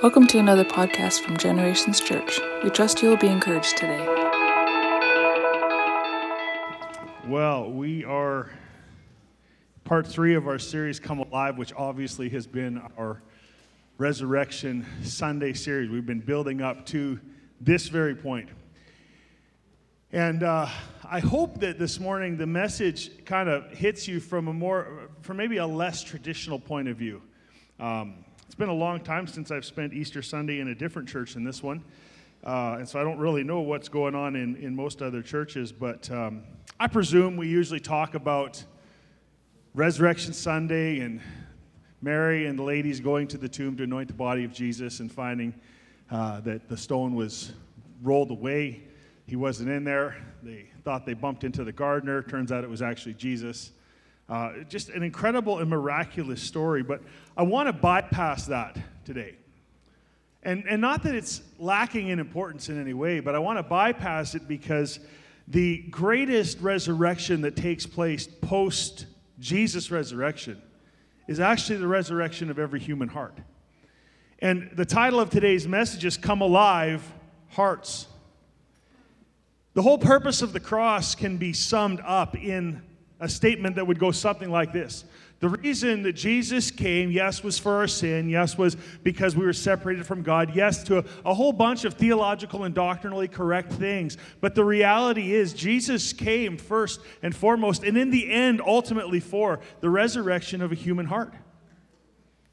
Welcome to another podcast from Generations Church. We trust you will be encouraged today. Well, we are part three of our series, Come Alive, which obviously has been our Resurrection Sunday series. We've been building up to this very point. And uh, I hope that this morning the message kind of hits you from a more, from maybe a less traditional point of view. Um, it's been a long time since I've spent Easter Sunday in a different church than this one. Uh, and so I don't really know what's going on in, in most other churches, but um, I presume we usually talk about Resurrection Sunday and Mary and the ladies going to the tomb to anoint the body of Jesus and finding uh, that the stone was rolled away. He wasn't in there. They thought they bumped into the gardener. Turns out it was actually Jesus. Uh, just an incredible and miraculous story, but I want to bypass that today. And, and not that it's lacking in importance in any way, but I want to bypass it because the greatest resurrection that takes place post Jesus' resurrection is actually the resurrection of every human heart. And the title of today's message is Come Alive Hearts. The whole purpose of the cross can be summed up in a statement that would go something like this The reason that Jesus came, yes, was for our sin, yes, was because we were separated from God, yes, to a, a, whole bunch of theological and doctrinally correct things. But the reality is, Jesus came first and foremost, and in the end, ultimately for the resurrection of a human heart.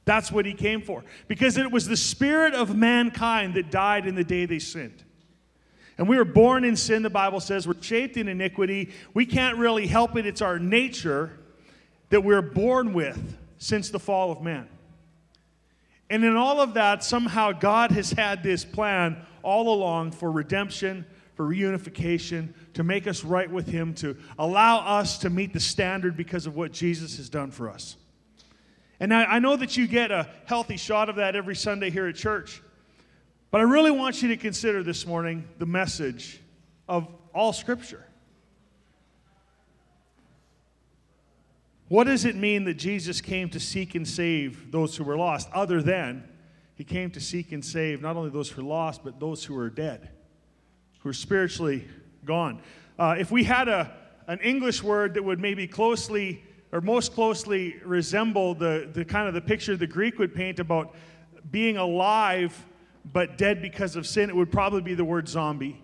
That's what he came for. Because it was the spirit of mankind that died in the day they sinned. And we were born in sin, the Bible says. We're shaped in iniquity. We can't really help it. It's our nature that we're born with since the fall of man. And in all of that, somehow God has had this plan all along for redemption, for reunification, to make us right with Him, to allow us to meet the standard because of what Jesus has done for us. And I, I know that you get a healthy shot of that every Sunday here at church. But I really want you to consider this morning the message of all Scripture. What does it mean that Jesus came to seek and save those who were lost, other than he came to seek and save not only those who are lost, but those who are dead, who are spiritually gone? Uh, if we had a, an English word that would maybe closely or most closely resemble the, the kind of the picture the Greek would paint about being alive but dead because of sin, it would probably be the word zombie.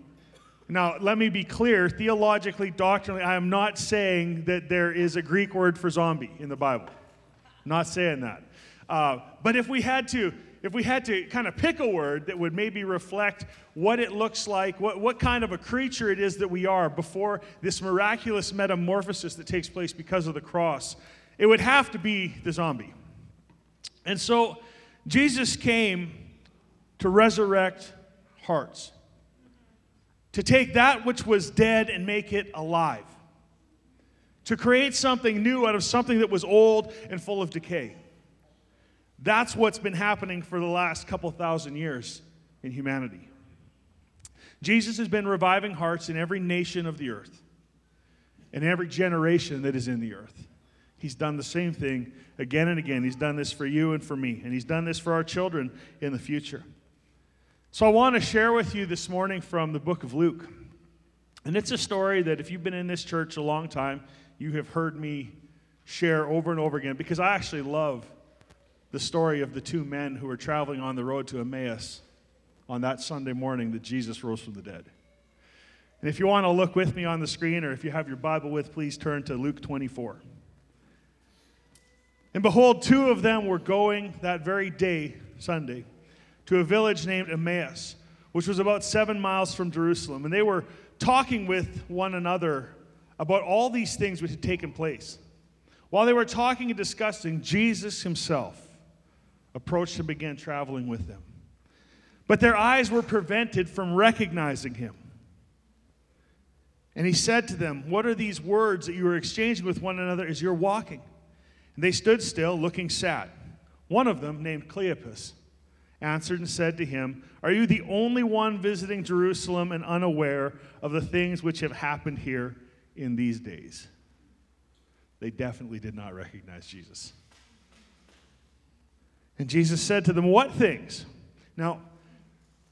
Now, let me be clear theologically, doctrinally, I am not saying that there is a Greek word for zombie in the Bible. I'm not saying that. Uh, but if we had to, if we had to kind of pick a word that would maybe reflect what it looks like, what, what kind of a creature it is that we are before this miraculous metamorphosis that takes place because of the cross, it would have to be the zombie. And so Jesus came to resurrect hearts, to take that which was dead and make it alive, to create something new out of something that was old and full of decay. That's what's been happening for the last couple thousand years in humanity. Jesus has been reviving hearts in every nation of the earth and every generation that is in the earth. He's done the same thing again and again. He's done this for you and for me, and He's done this for our children in the future. So I want to share with you this morning from the book of Luke. And it's a story that if you've been in this church a long time, you have heard me share over and over again because I actually love the story of the two men who were traveling on the road to Emmaus on that Sunday morning that Jesus rose from the dead. And if you want to look with me on the screen or if you have your Bible with, please turn to Luke 24. And behold, two of them were going that very day, Sunday, to a village named Emmaus, which was about seven miles from Jerusalem. And they were talking with one another about all these things which had taken place. While they were talking and discussing, Jesus himself approached and began traveling with them. But their eyes were prevented from recognizing him. And he said to them, What are these words that you are exchanging with one another as you're walking? And they stood still, looking sad. One of them, named Cleopas, answered and said to him, Are you the only one visiting Jerusalem and unaware of the things which have happened here in these days? They definitely did not recognize Jesus. And Jesus said to them, What things? Now,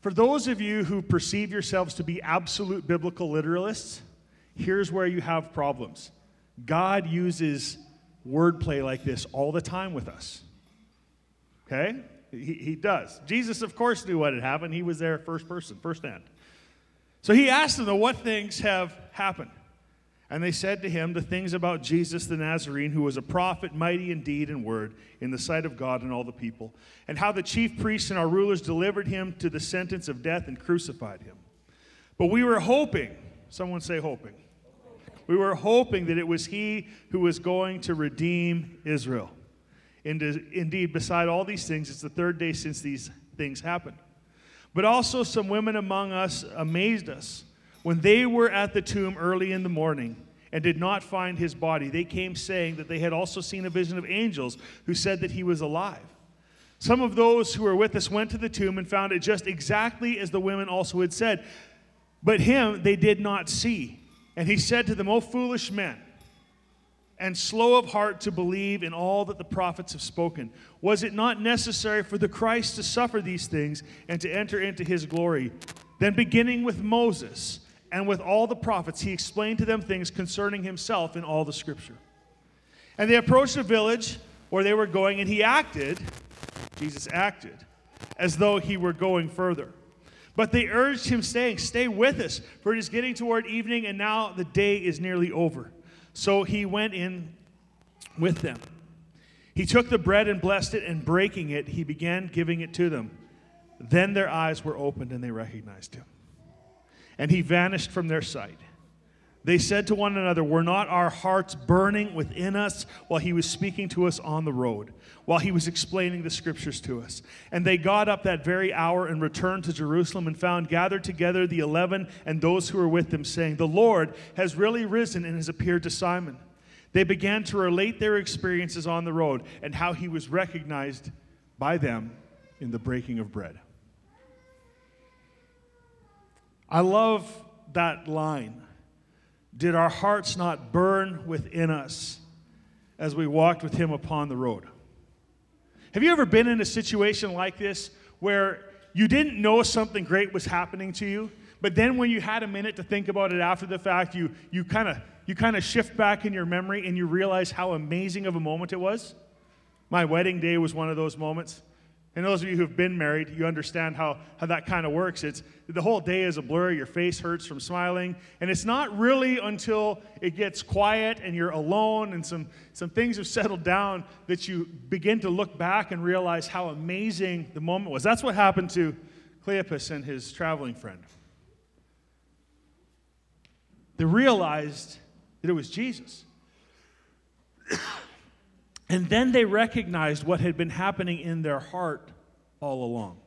for those of you who perceive yourselves to be absolute biblical literalists, here's where you have problems. God uses wordplay like this all the time with us. Okay? He, he does. Jesus, of course, knew what had happened. He was there first person, first hand. So he asked them, What things have happened? And they said to him the things about Jesus the Nazarene, who was a prophet, mighty in deed and word, in the sight of God and all the people, and how the chief priests and our rulers delivered him to the sentence of death and crucified him. But we were hoping, someone say hoping, we were hoping that it was he who was going to redeem Israel. Indeed, beside all these things, it's the third day since these things happened. But also, some women among us amazed us. When they were at the tomb early in the morning and did not find his body, they came saying that they had also seen a vision of angels who said that he was alive. Some of those who were with us went to the tomb and found it just exactly as the women also had said. But him they did not see. And he said to them, O foolish men, and slow of heart to believe in all that the prophets have spoken. Was it not necessary for the Christ to suffer these things and to enter into his glory? Then, beginning with Moses and with all the prophets, he explained to them things concerning himself in all the scripture. And they approached a village where they were going, and he acted, Jesus acted, as though he were going further. But they urged him, saying, Stay with us, for it is getting toward evening, and now the day is nearly over. So he went in with them. He took the bread and blessed it, and breaking it, he began giving it to them. Then their eyes were opened, and they recognized him. And he vanished from their sight. They said to one another, Were not our hearts burning within us while he was speaking to us on the road, while he was explaining the scriptures to us? And they got up that very hour and returned to Jerusalem and found gathered together the eleven and those who were with them, saying, The Lord has really risen and has appeared to Simon. They began to relate their experiences on the road and how he was recognized by them in the breaking of bread. I love that line did our hearts not burn within us as we walked with him upon the road? Have you ever been in a situation like this where you didn't know something great was happening to you, but then when you had a minute to think about it after the fact, you, you kind of you kind of shift back in your memory and you realize how amazing of a moment it was? My wedding day was one of those moments. And those of you who've been married, you understand how, how that kind of works. It's the whole day is a blur, your face hurts from smiling, and it's not really until it gets quiet and you're alone and some, some things have settled down that you begin to look back and realize how amazing the moment was. That's what happened to Cleopas and his traveling friend. They realized that it was Jesus. And then they recognized what had been happening in their heart all along.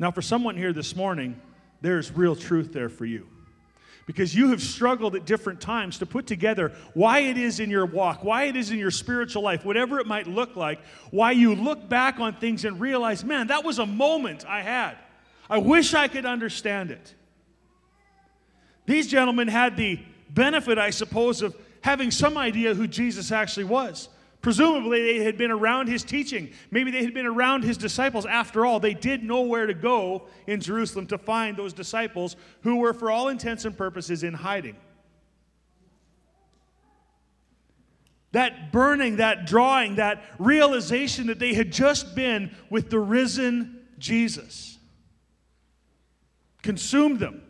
Now, for someone here this morning, there's real truth there for you. Because you have struggled at different times to put together why it is in your walk, why it is in your spiritual life, whatever it might look like, why you look back on things and realize, man, that was a moment I had. I wish I could understand it. These gentlemen had the benefit, I suppose, of having some idea who Jesus actually was. Presumably, they had been around his teaching. Maybe they had been around his disciples. After all, they did know where to go in Jerusalem to find those disciples who were, for all intents and purposes, in hiding. That burning, that drawing, that realization that they had just been with the risen Jesus consumed them.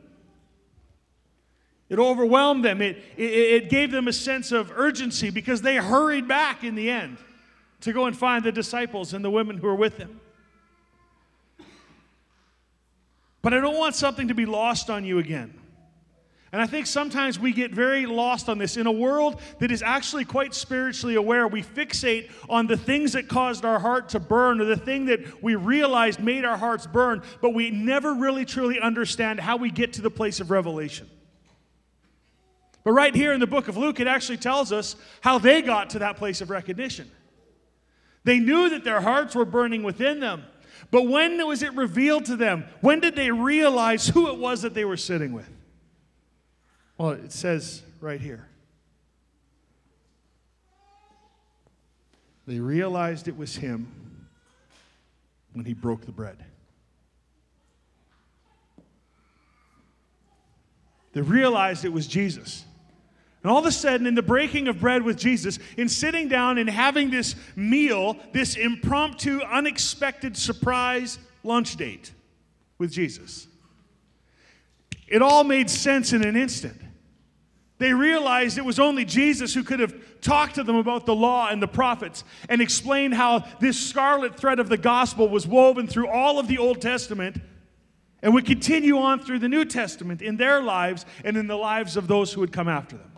It overwhelmed them. It, it, it, gave them a sense of urgency because they hurried back in the end to go and find the disciples and the women who were with them. But I don't want something to be lost on you again. And I think sometimes we get very lost on this. In a world that is actually quite spiritually aware, we fixate on the things that caused our heart to burn or the thing that we realized made our hearts burn, but we never really truly understand how we get to the place of revelation. But right here in the book of Luke, it actually tells us how they got to that place of recognition. They knew that their hearts were burning within them. But when was it revealed to them? When did they realize who it was that they were sitting with? Well, it says right here. They realized it was him when he broke the bread. They realized it was Jesus. And all of a sudden, in the breaking of bread with Jesus, in sitting down and having this meal, this impromptu, unexpected surprise lunch date with Jesus, it all made sense in an instant. They realized it was only Jesus who could have talked to them about the law and the prophets and explained how this scarlet thread of the gospel was woven through all of the Old Testament and would continue on through the New Testament in their lives and in the lives of those who would come after them.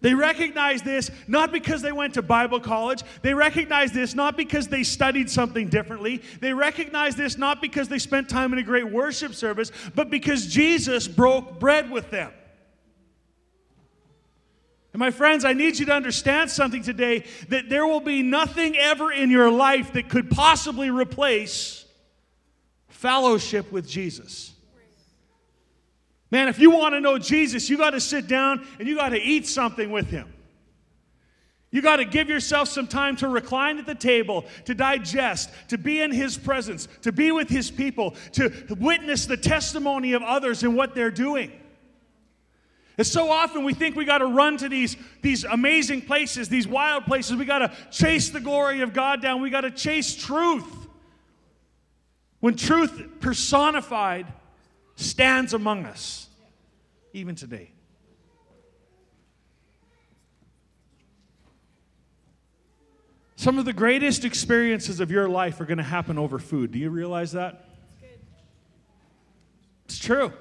They recognize this not because they went to Bible college. They recognize this not because they studied something differently. They recognize this not because they spent time in a great worship service, but because Jesus broke bread with them. And my friends, I need you to understand something today that there will be nothing ever in your life that could possibly replace fellowship with Jesus. Man, if you want to know Jesus, you got to sit down and you got to eat something with him. You got to give yourself some time to recline at the table, to digest, to be in his presence, to be with his people, to witness the testimony of others and what they're doing. And so often we think we got to run to these, these amazing places, these wild places. We got to chase the glory of God down. We got to chase truth. When truth personified stands among us, even today. Some of the greatest experiences of your life are going to happen over food. Do you realize that? It's true.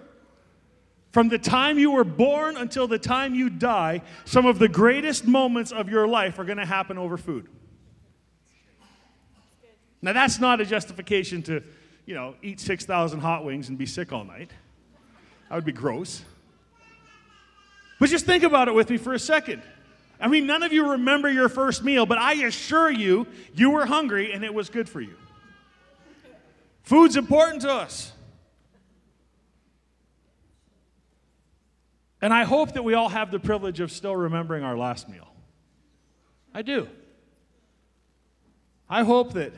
From the time you were born until the time you die, some of the greatest moments of your life are going to happen over food. Now, that's not a justification to you know, eat 6,000 hot wings and be sick all night. That would be gross. But just think about it with me for a second. I mean, none of you remember your first meal, but I assure you, you were hungry and it was good for you. Food's important to us. And I hope that we all have the privilege of still remembering our last meal. I do. I hope that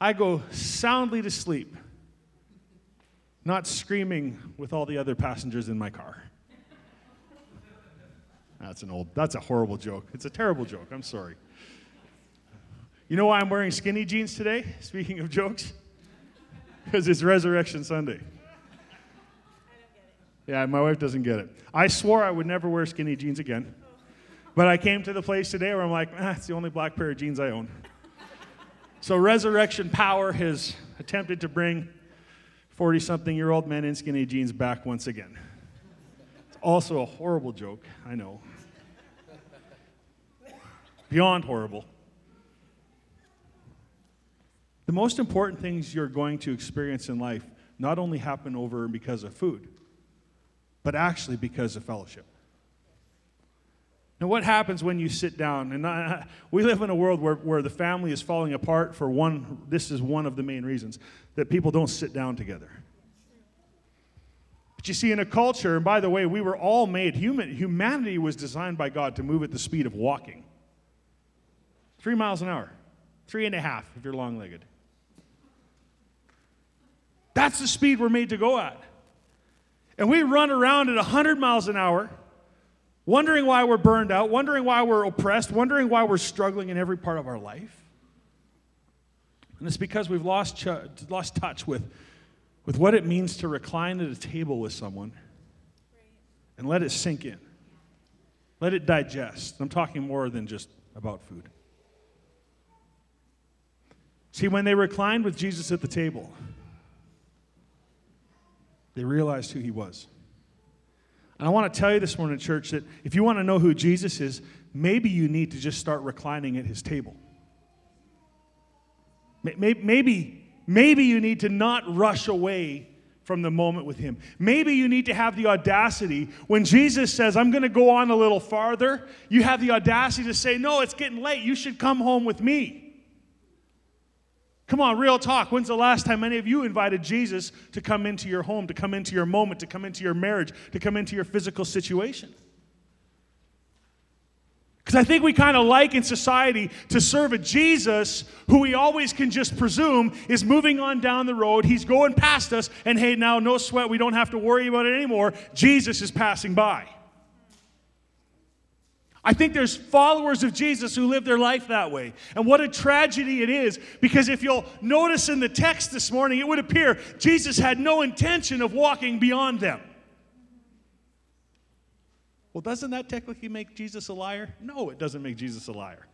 I go soundly to sleep, not screaming with all the other passengers in my car. That's an old, that's a horrible joke. It's a terrible joke. I'm sorry. You know why I'm wearing skinny jeans today? Speaking of jokes, because it's Resurrection Sunday. Yeah, my wife doesn't get it. I swore I would never wear skinny jeans again. But I came to the place today where I'm like, ah, it's the only black pair of jeans I own. So, resurrection power has attempted to bring 40 something year old men in skinny jeans back once again. It's also a horrible joke, I know. Beyond horrible. The most important things you're going to experience in life not only happen over because of food, but actually because of fellowship. And what happens when you sit down? And I, we live in a world where, where the family is falling apart for one, this is one of the main reasons, that people don't sit down together. But you see, in a culture, and by the way, we were all made, human, humanity was designed by God to move at the speed of walking. Three miles an hour, three and a half if you're long legged. That's the speed we're made to go at. And we run around at 100 miles an hour wondering why we're burned out, wondering why we're oppressed, wondering why we're struggling in every part of our life. And it's because we've lost, ch- lost touch with, with what it means to recline at a table with someone and let it sink in. Let it digest. I'm talking more than just about food. See, when they reclined with Jesus at the table, they realized who he was. And I want to tell you this morning, church, that if you want to know who Jesus is, maybe you need to just start reclining at his table. Maybe, maybe you need to not rush away from the moment with him. Maybe you need to have the audacity when Jesus says, I'm going to go on a little farther, you have the audacity to say, No, it's getting late. You should come home with me. Come on, real talk. When's the last time any of you invited Jesus to come into your home, to come into your moment, to come into your marriage, to come into your physical situation? Because I think we kind of like in society to serve a Jesus who we always can just presume is moving on down the road. He's going past us, and hey, now no sweat, we don't have to worry about it anymore. Jesus is passing by. I think there's followers of Jesus who live their life that way. And what a tragedy it is because if you'll notice in the text this morning, it would appear Jesus had no intention of walking beyond them. Well, doesn't that technically make Jesus a liar? No, it doesn't make Jesus a liar.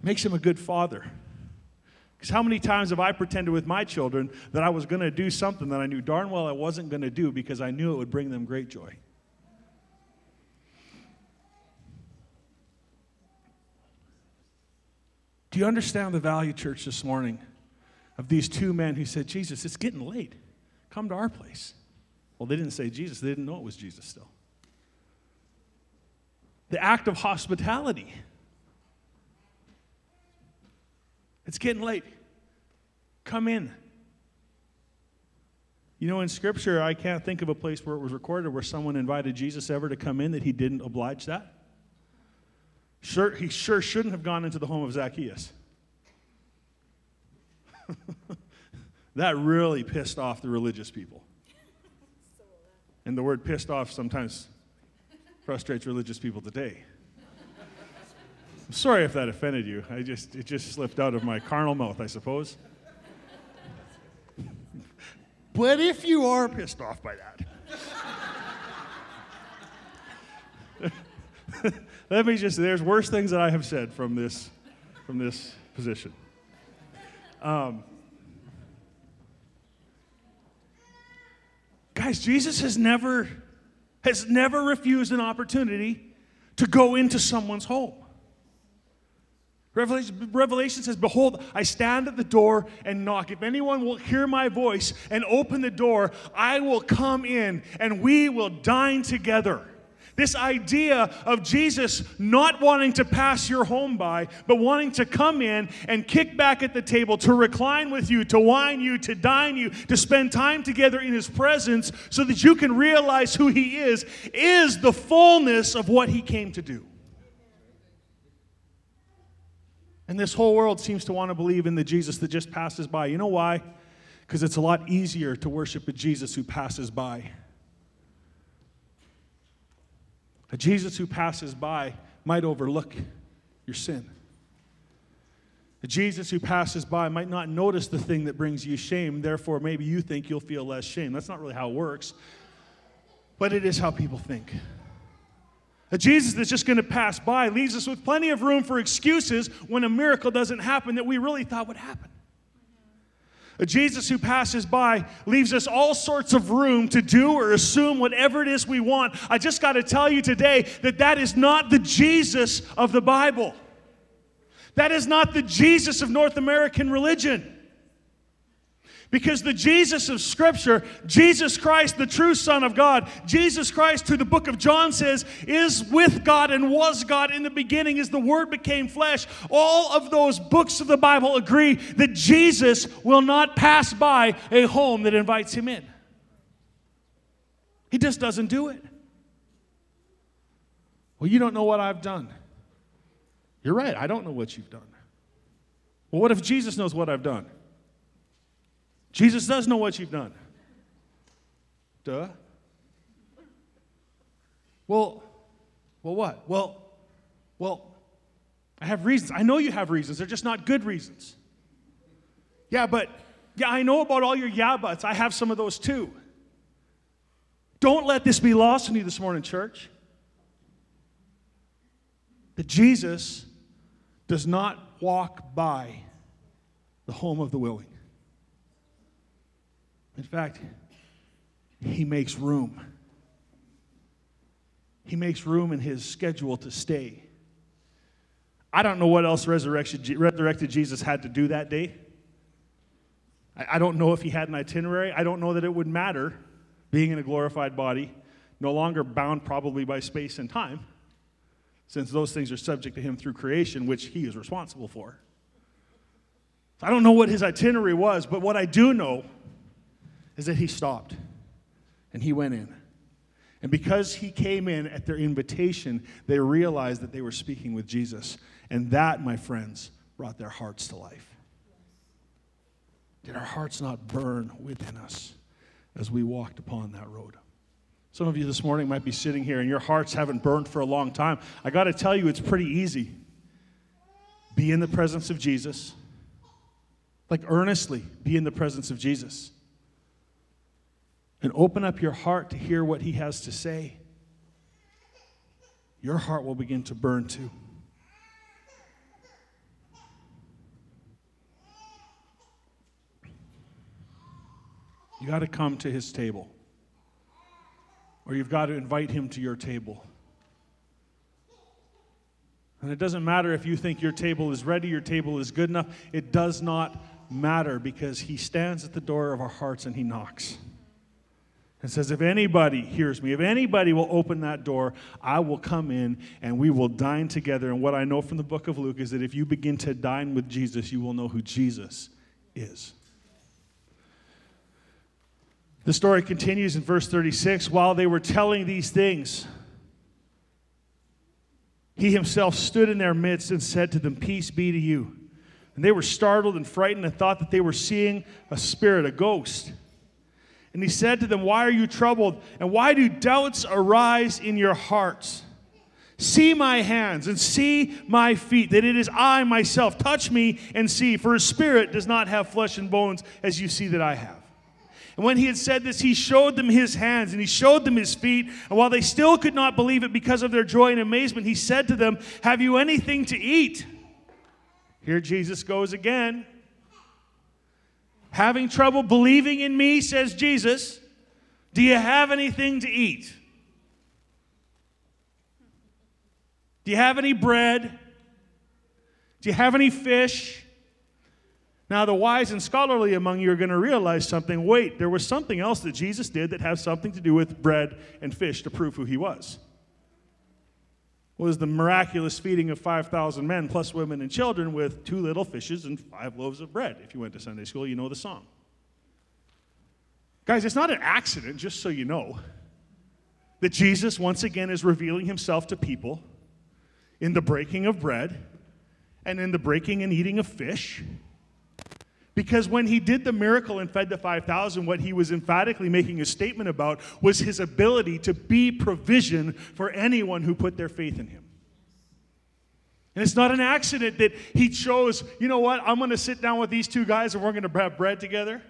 It makes him a good father. Because how many times have I pretended with my children that I was going to do something that I knew darn well I wasn't going to do because I knew it would bring them great joy? Do you understand the value, church, this morning of these two men who said, Jesus, it's getting late. Come to our place. Well, they didn't say Jesus, they didn't know it was Jesus still the act of hospitality. It's getting late. Come in. You know, in Scripture, I can't think of a place where it was recorded where someone invited Jesus ever to come in that he didn't oblige that. Sure, he sure shouldn't have gone into the home of Zacchaeus. that really pissed off the religious people. And the word pissed off sometimes frustrates religious people today. I'm sorry if that offended you. I just it just slipped out of my carnal mouth, I suppose. but if you are pissed off by that, let me just there's worse things that I have said from this from this position. Um, guys, Jesus has never has never refused an opportunity to go into someone's home. Revelation, Revelation, says, Behold, I stand at the door and knock. If anyone will hear my voice and open the door, I will come in and we will dine together. This idea of Jesus not wanting to pass your home by, but wanting to come in and kick back at the table, to recline with you, to wine you, to dine you, to spend time together in his presence so that you can realize who he is, is the fullness of what he came to do. And this whole world seems to want to believe in the Jesus that just passes by. You know why? Because it's a lot easier to worship a Jesus who passes by. A Jesus who passes by might overlook your sin. A Jesus who passes by might not notice the thing that brings you shame, therefore, maybe you think you'll feel less shame. That's not really how it works, but it is how people think. A Jesus that's just going to pass by leaves us with plenty of room for excuses when a miracle doesn't happen that we really thought would happen. A Jesus who passes by leaves us all sorts of room to do or assume whatever it is we want. I just got to tell you today that that is not the Jesus of the Bible. That is not the Jesus of North American religion. Because the Jesus of Scripture, Jesus Christ, the true Son of God, Jesus Christ, who the book of John says is with God and was God in the beginning as the Word became flesh, all of those books of the Bible agree that Jesus will not pass by a home that invites him in. He just doesn't do it. Well, you don't know what I've done. You're right, I don't know what you've done. Well, what if Jesus knows what I've done? Jesus does know what you've done. Duh. Well, well, what? Well, well, I have reasons. I know you have reasons. They're just not good reasons. Yeah, but yeah, I know about all your yeah buts. I have some of those too. Don't let this be lost on you this morning, church. That Jesus does not walk by the home of the willing. In fact, he makes room. He makes room in his schedule to stay. I don't know what else resurrected Jesus had to do that day. I don't know if he had an itinerary. I don't know that it would matter being in a glorified body, no longer bound probably by space and time, since those things are subject to him through creation, which he is responsible for. I don't know what his itinerary was, but what I do know is that he stopped and he went in And because he came in at their invitation, they realized that they were speaking with Jesus. And that, my friends, brought their hearts to life. Did our hearts not burn within us as we walked upon that road? Some of you this morning might be sitting here and your hearts haven't burned for a long time. I got to tell you, it's pretty easy. Be in the presence of Jesus. Like earnestly be in the presence of Jesus. And open up your heart to hear what he has to say. Your heart will begin to burn too. You got to come to his table, or you've got to invite him to your table. And it doesn't matter if you think your table is ready, your table is good enough. It does not matter because he stands at the door of our hearts and he knocks. And says, If anybody hears me, if anybody will open that door, I will come in and we will dine together. And what I know from the book of Luke is that if you begin to dine with Jesus, you will know who Jesus is. The story continues in verse 36. While they were telling these things, he himself stood in their midst and said to them, Peace be to you. And they were startled and frightened and thought that they were seeing a spirit, a ghost. And he said to them, Why are you troubled? And why do doubts arise in your hearts? See my hands and see my feet, that it is I myself. Touch me and see, for a spirit does not have flesh and bones as you see that I have. And when he had said this, he showed them his hands and he showed them his feet. And while they still could not believe it because of their joy and amazement, he said to them, Have you anything to eat? Here Jesus goes again. Having trouble believing in me, says Jesus. Do you have anything to eat? Do you have any bread? Do you have any fish? Now, the wise and scholarly among you are going to realize something. Wait, there was something else that Jesus did that has something to do with bread and fish to prove who he was. Was the miraculous feeding of 5,000 men plus women and children with two little fishes and five loaves of bread. If you went to Sunday school, you know the song. Guys, it's not an accident, just so you know, that Jesus once again is revealing himself to people in the breaking of bread and in the breaking and eating of fish because when he did the miracle and fed the 5,000, what he was emphatically making a statement about was his ability to be provision for anyone who put their faith in him. And it's not an accident that he chose, you know what, I'm going to sit down with these two guys and we're going to have bread together.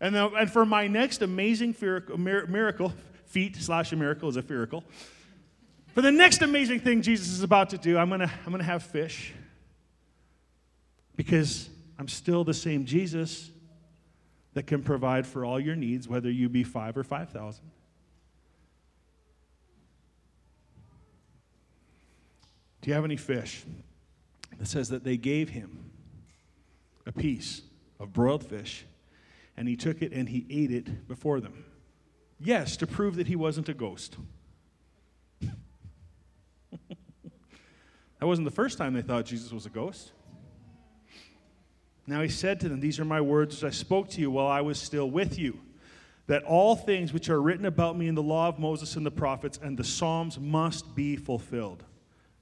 And, then, and for my next amazing miracle, feat slash a miracle is a miracle. For the next amazing thing Jesus is about to do, I'm going to, I'm going to have fish. Because I'm still the same Jesus that can provide for all your needs, whether you be five or 5,000. Do you have any fish? It says that they gave him a piece of broiled fish, and he took it and he ate it before them. Yes, to prove that he wasn't a ghost. that wasn't the first time they thought Jesus was a ghost. Now he said to them, These are my words which I spoke to you while I was still with you, that all things which are written about me in the law of Moses and the prophets and the Psalms must be fulfilled.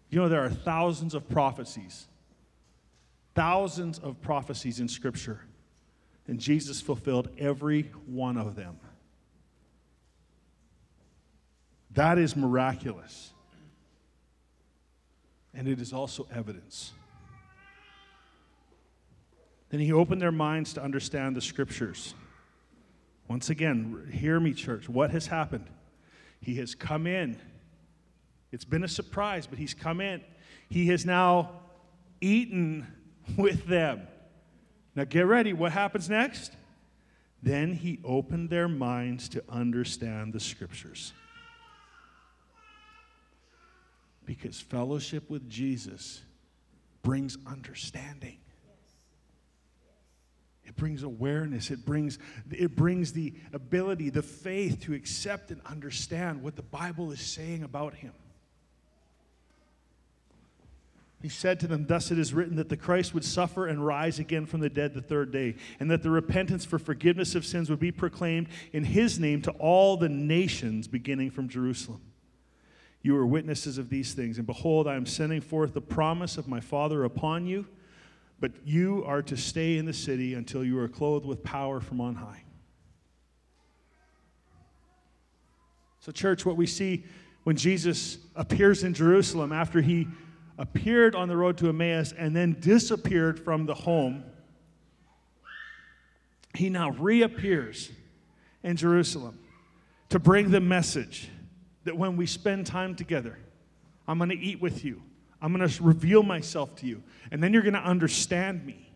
You know, there are thousands of prophecies, thousands of prophecies in Scripture, and Jesus fulfilled every one of them. That is miraculous. And it is also evidence. Then he opened their minds to understand the scriptures. Once again, hear me, church. What has happened? He has come in. It's been a surprise, but he's come in. He has now eaten with them. Now get ready. What happens next? Then he opened their minds to understand the scriptures. Because fellowship with Jesus brings understanding. It brings awareness. It brings, it brings the ability, the faith to accept and understand what the Bible is saying about him. He said to them, Thus it is written that the Christ would suffer and rise again from the dead the third day, and that the repentance for forgiveness of sins would be proclaimed in his name to all the nations, beginning from Jerusalem. You are witnesses of these things, and behold, I am sending forth the promise of my Father upon you, but you are to stay in the city until you are clothed with power from on high. So, church, what we see when Jesus appears in Jerusalem after he appeared on the road to Emmaus and then disappeared from the home, he now reappears in Jerusalem to bring the message that when we spend time together, I'm going to eat with you. I'm going to reveal myself to you. And then you're going to understand me.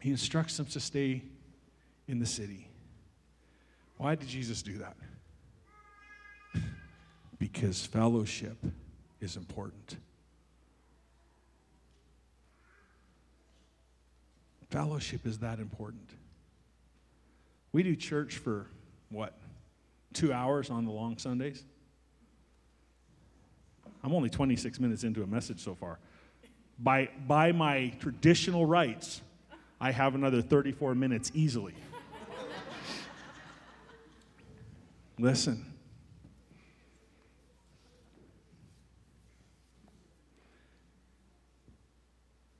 He instructs them to stay in the city. Why did Jesus do that? because fellowship is important. Fellowship is that important. We do church for what? Two hours on the long Sundays? I'm only 26 minutes into a message so far. By, by my traditional rights, I have another 34 minutes easily. Listen,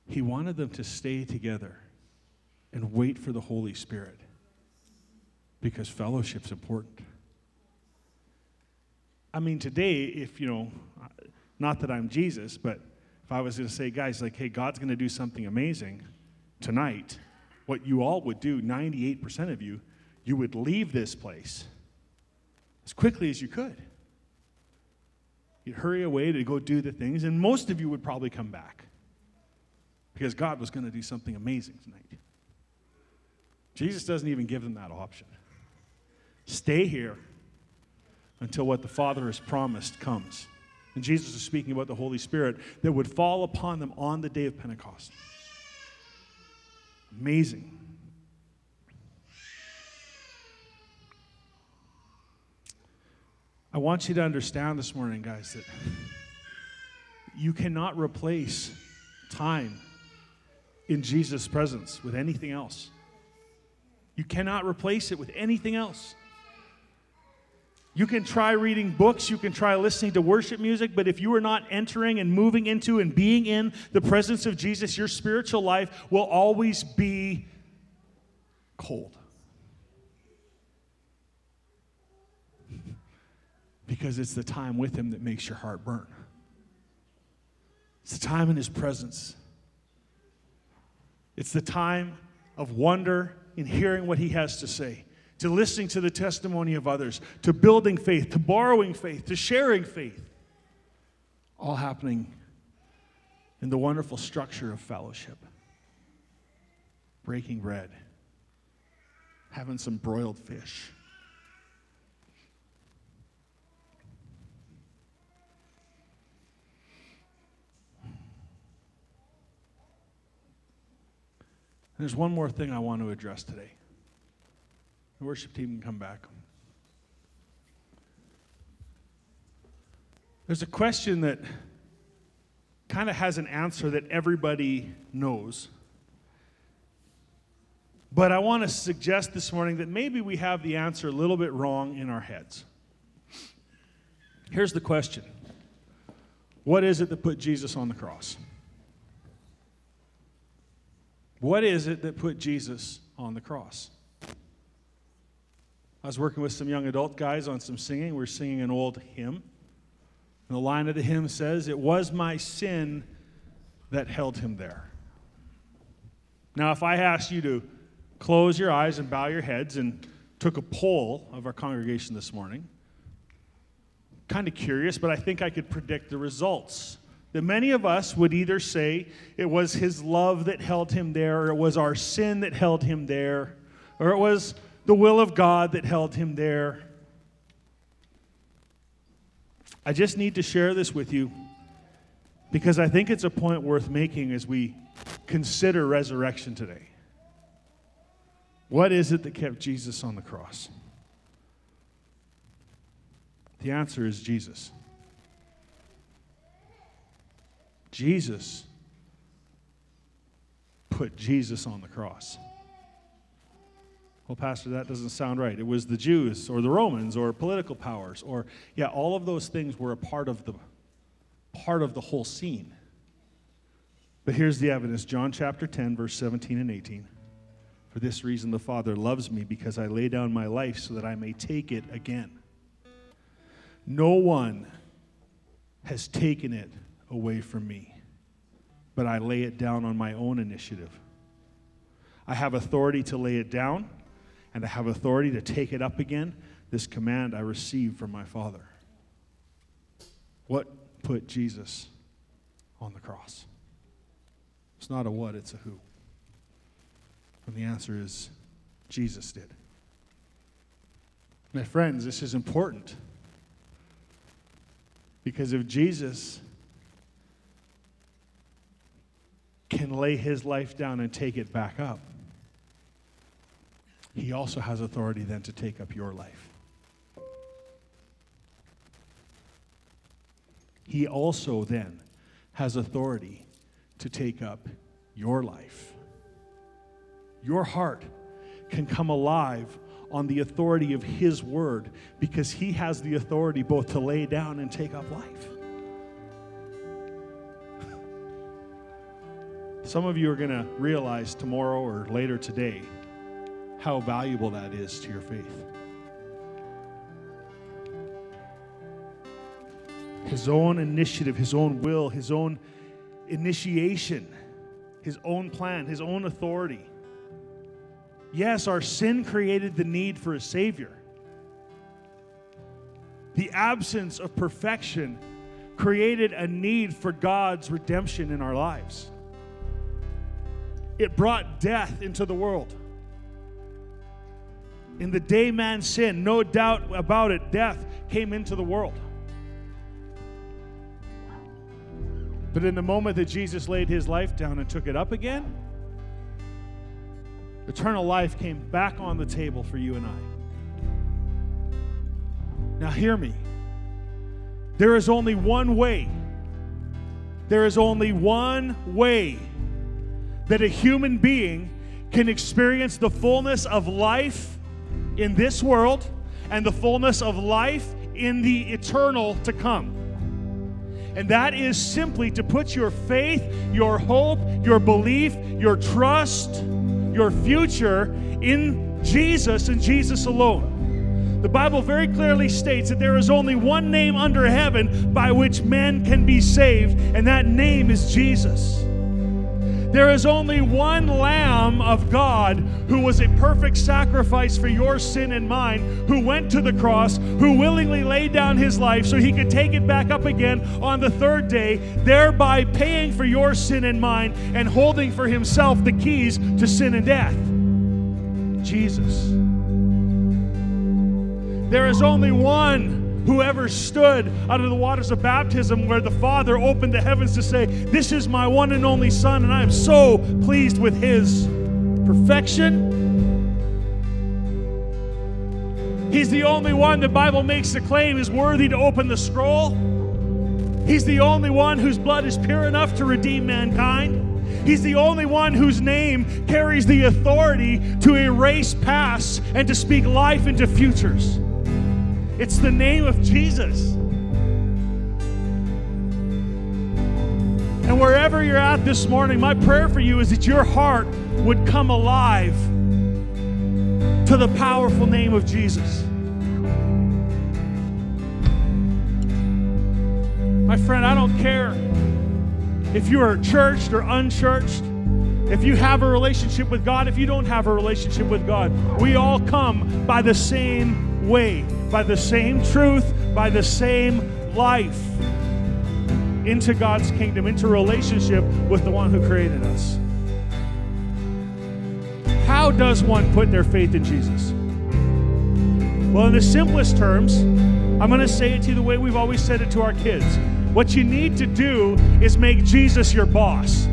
He wanted them to stay together and wait for the Holy Spirit because fellowship's important. I mean, today, if, you know, not that I'm Jesus, but if I was going to say, guys, like, hey, God's going to do something amazing tonight, what you all would do, 98% of you, you would leave this place as quickly as you could. You'd hurry away to go do the things, and most of you would probably come back because God was going to do something amazing tonight. Jesus doesn't even give them that option. Stay here until what the Father has promised comes. And Jesus is speaking about the Holy Spirit that would fall upon them on the day of Pentecost. Amazing. I want you to understand this morning, guys, that you cannot replace time in Jesus' presence with anything else. You cannot replace it with anything else. You can try reading books, you can try listening to worship music, but if you are not entering and moving into and being in the presence of Jesus, your spiritual life will always be cold. Because it's the time with Him that makes your heart burn. It's the time in His presence it's the time of wonder in hearing what he has to say, to listening to the testimony of others, to building faith, to borrowing faith, to sharing faith. All happening in the wonderful structure of fellowship. Breaking bread, having some broiled fish. there's one more thing I want to address today. The worship team can come back. There's a question that kind of has an answer that everybody knows. But I want to suggest this morning that maybe we have the answer a little bit wrong in our heads. Here's the question What is it that put Jesus on the cross? What is it that put Jesus on the cross? I was working with some young adult guys on some singing. We're singing an old hymn. And the line of the hymn says, It was my sin that held him there. Now, if I asked you to close your eyes and bow your heads and took a poll of our congregation this morning, kind of curious, but I think I could predict the results that many of us would either say it was his love that held him there, or it was our sin that held him there, or it was the will of God that held him there. I just need to share this with you because I think it's a point worth making as we consider resurrection today. What is it that kept Jesus on the cross? The answer is Jesus. Jesus put Jesus on the cross. Well, Pastor, that doesn't sound right. It was the Jews or the Romans or political powers or yeah, all of those things were a part of the part of the whole scene. But here's the evidence John chapter 10, verse 17 and 18. For this reason, the Father loves me because I lay down my life so that I may take it again. No one has taken it away from me, but I lay it down on my own initiative. I have authority to lay it down, and I have authority to take it up again. This command I received from my Father. What put Jesus on the cross? It's not a what, it's a who. And the answer is Jesus did. My friends, this is important. Because if Jesus can lay his life down and take it back up, he also has authority then to take up your life. He also then has authority to take up your life. Your heart can come alive on the authority of His word because He has the authority both to lay down and take up life. Some of you are going to realize tomorrow or later today how valuable that is to your faith. His own initiative, his own will, his own initiation, his own plan, his own authority. Yes, our sin created the need for a Savior. The absence of perfection created a need for God's redemption in our lives. It brought death into the world. In the day man sinned, no doubt about it, death came into the world. But in the moment that Jesus laid his life down and took it up again, eternal life came back on the table for you and I. Now, hear me. There is only one way. There is only one way that a human being can experience the fullness of life in this world and the fullness of life in the eternal to come. And that is simply to put your faith, your hope, your belief, your trust, your future in Jesus and Jesus alone. The Bible very clearly states that there is only one name under heaven by which men can be saved, and that name is Jesus. There is only one Lamb of God who was a perfect sacrifice for your sin and mine, who went to the cross, who willingly laid down his life so he could take it back up again on the third day, thereby paying for your sin and mine and holding for himself the keys to sin and death. Jesus. There is only one whoever stood out of the waters of baptism where the Father opened the heavens to say, This is my one and only Son, and I am so pleased with his perfection. He's the only one the Bible makes the claim is worthy to open the scroll. He's the only one whose blood is pure enough to redeem mankind. He's the only one whose name carries the authority to erase past and to speak life into futures. It's the name of Jesus. And wherever you're at this morning, my prayer for you is that your heart would come alive to the powerful name of Jesus. My friend, I don't care if you are churched or unchurched, if you have a relationship with God, if you don't have a relationship with God, we all come by the same way by the same truth, by the same life into God's kingdom, into relationship with the one who created us. How does one put their faith in Jesus? Well, in the simplest terms, I'm going to say it to you the way we've always said it to our kids. What you need to do is make Jesus your boss.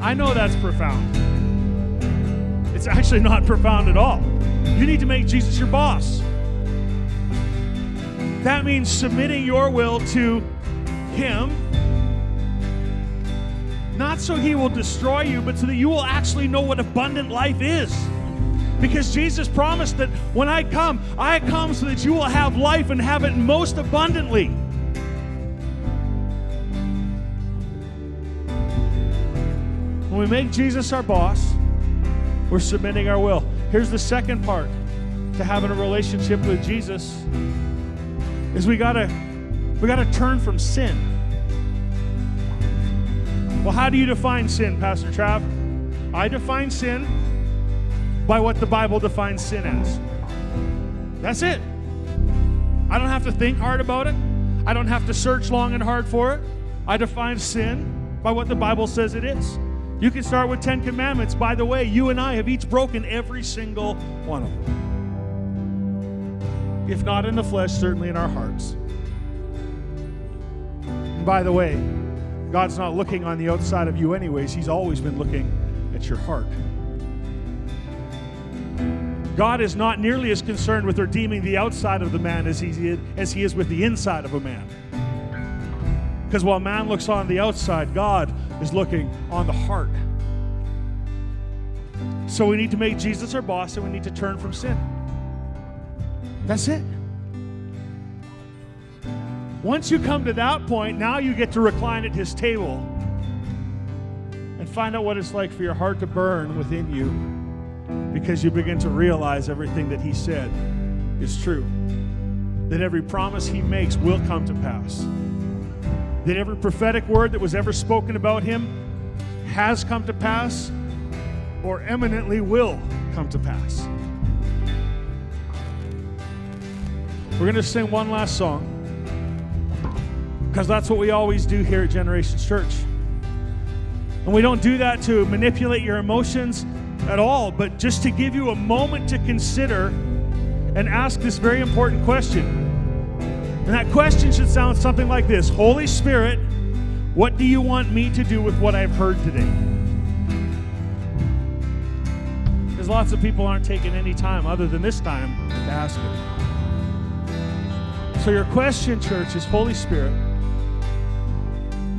I know that's profound. It's actually not profound at all. You need to make Jesus your boss. That means submitting your will to Him not so he will destroy you, but so that you will actually know what abundant life is. Because Jesus promised that when I come, I come so that you will have life and have it most abundantly. When we make Jesus our boss, we're submitting our will. Here's the second part to having a relationship with Jesus is we gotta we gotta turn from sin. Well, how do you define sin, Pastor Trav? I define sin by what the Bible defines sin as. That's it. I don't have to think hard about it. I don't have to search long and hard for it. I define sin by what the Bible says it is. You can start with 10 commandments. By the way, you and I have each broken every single one of them. If not in the flesh, certainly in our hearts. And by the way, God's not looking on the outside of you, anyways. He's always been looking at your heart. God is not nearly as concerned with redeeming the outside of the man as he as he is with the inside of a man. Because while man looks on the outside, God is looking on the heart. So we need to make Jesus our boss and we need to turn from sin. That's it. Once you come to that point, now you get to recline at his table and find out what it's like for your heart to burn within you because you begin to realize everything that he said is true. That every promise he makes will come to pass. That every prophetic word that was ever spoken about him has come to pass or eminently will come to pass. We're going to sing one last song because that's what we always do here at Generations Church. And we don't do that to manipulate your emotions at all, but just to give you a moment to consider and ask this very important question. And that question should sound something like this Holy Spirit, what do you want me to do with what I've heard today? Because lots of people aren't taking any time other than this time to ask it. So, your question, church, is Holy Spirit,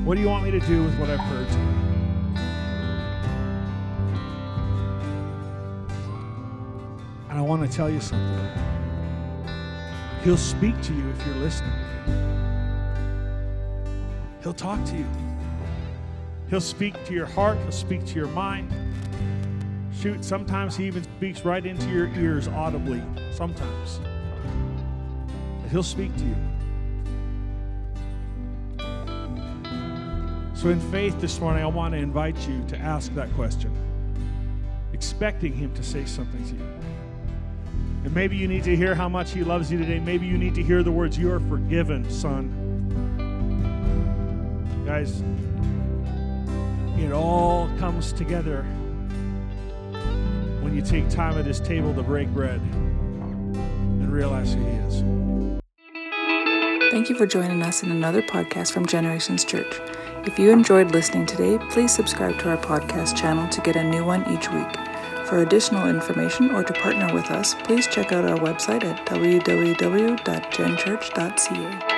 what do you want me to do with what I've heard today? And I want to tell you something. He'll speak to you if you're listening. He'll talk to you. He'll speak to your heart, he'll speak to your mind. Shoot, sometimes he even speaks right into your ears audibly. Sometimes. He'll speak to you. So, in faith this morning, I want to invite you to ask that question, expecting him to say something to you. And maybe you need to hear how much He loves you today. Maybe you need to hear the words, You are forgiven, son. Guys, it all comes together when you take time at His table to break bread and realize who He is. Thank you for joining us in another podcast from Generations Church. If you enjoyed listening today, please subscribe to our podcast channel to get a new one each week. For additional information or to partner with us, please check out our website at www.genchurch.ca.